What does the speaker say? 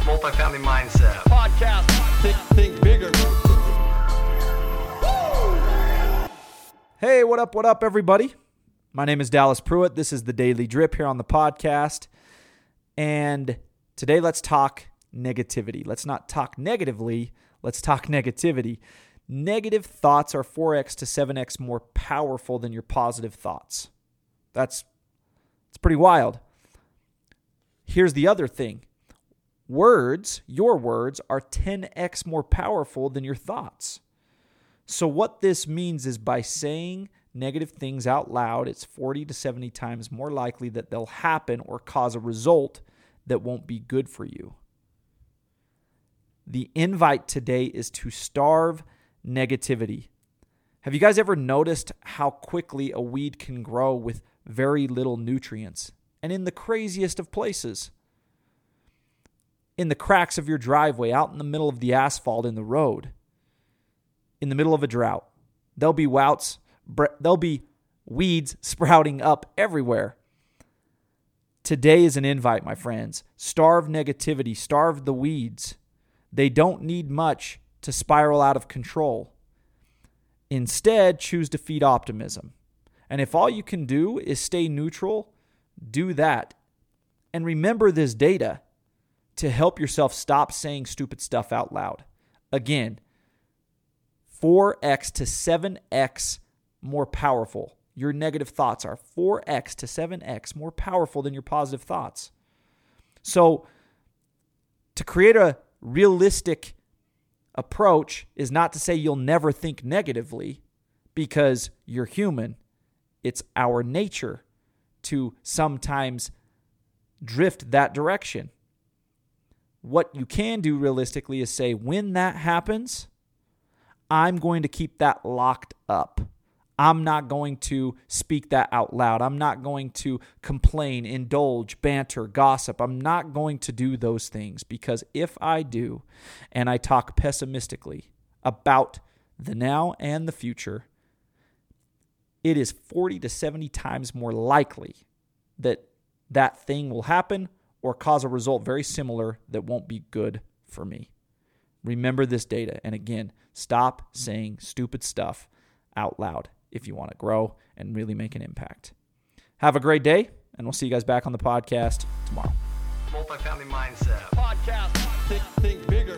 Multifamily Mindset. podcast. Think, think bigger. Hey, what up, what up, everybody? My name is Dallas Pruitt. This is the Daily Drip here on the podcast. And today let's talk negativity. Let's not talk negatively, let's talk negativity. Negative thoughts are 4x to 7x more powerful than your positive thoughts. That's it's pretty wild. Here's the other thing. Words, your words are 10x more powerful than your thoughts. So, what this means is by saying negative things out loud, it's 40 to 70 times more likely that they'll happen or cause a result that won't be good for you. The invite today is to starve negativity. Have you guys ever noticed how quickly a weed can grow with very little nutrients and in the craziest of places? In the cracks of your driveway, out in the middle of the asphalt in the road in the middle of a drought. There'll be wouts, there'll be weeds sprouting up everywhere. Today is an invite, my friends. Starve negativity, starve the weeds. They don't need much to spiral out of control. Instead, choose to feed optimism. And if all you can do is stay neutral, do that. And remember this data to help yourself stop saying stupid stuff out loud. Again, 4x to 7x more powerful. Your negative thoughts are 4x to 7x more powerful than your positive thoughts. So, to create a realistic approach is not to say you'll never think negatively because you're human. It's our nature to sometimes drift that direction. What you can do realistically is say, when that happens, I'm going to keep that locked up. I'm not going to speak that out loud. I'm not going to complain, indulge, banter, gossip. I'm not going to do those things because if I do and I talk pessimistically about the now and the future, it is 40 to 70 times more likely that that thing will happen or cause a result very similar that won't be good for me. Remember this data. And again, stop saying stupid stuff out loud if you want to grow and really make an impact. Have a great day, and we'll see you guys back on the podcast tomorrow. Multifamily Mindset. Podcast. Think, think bigger.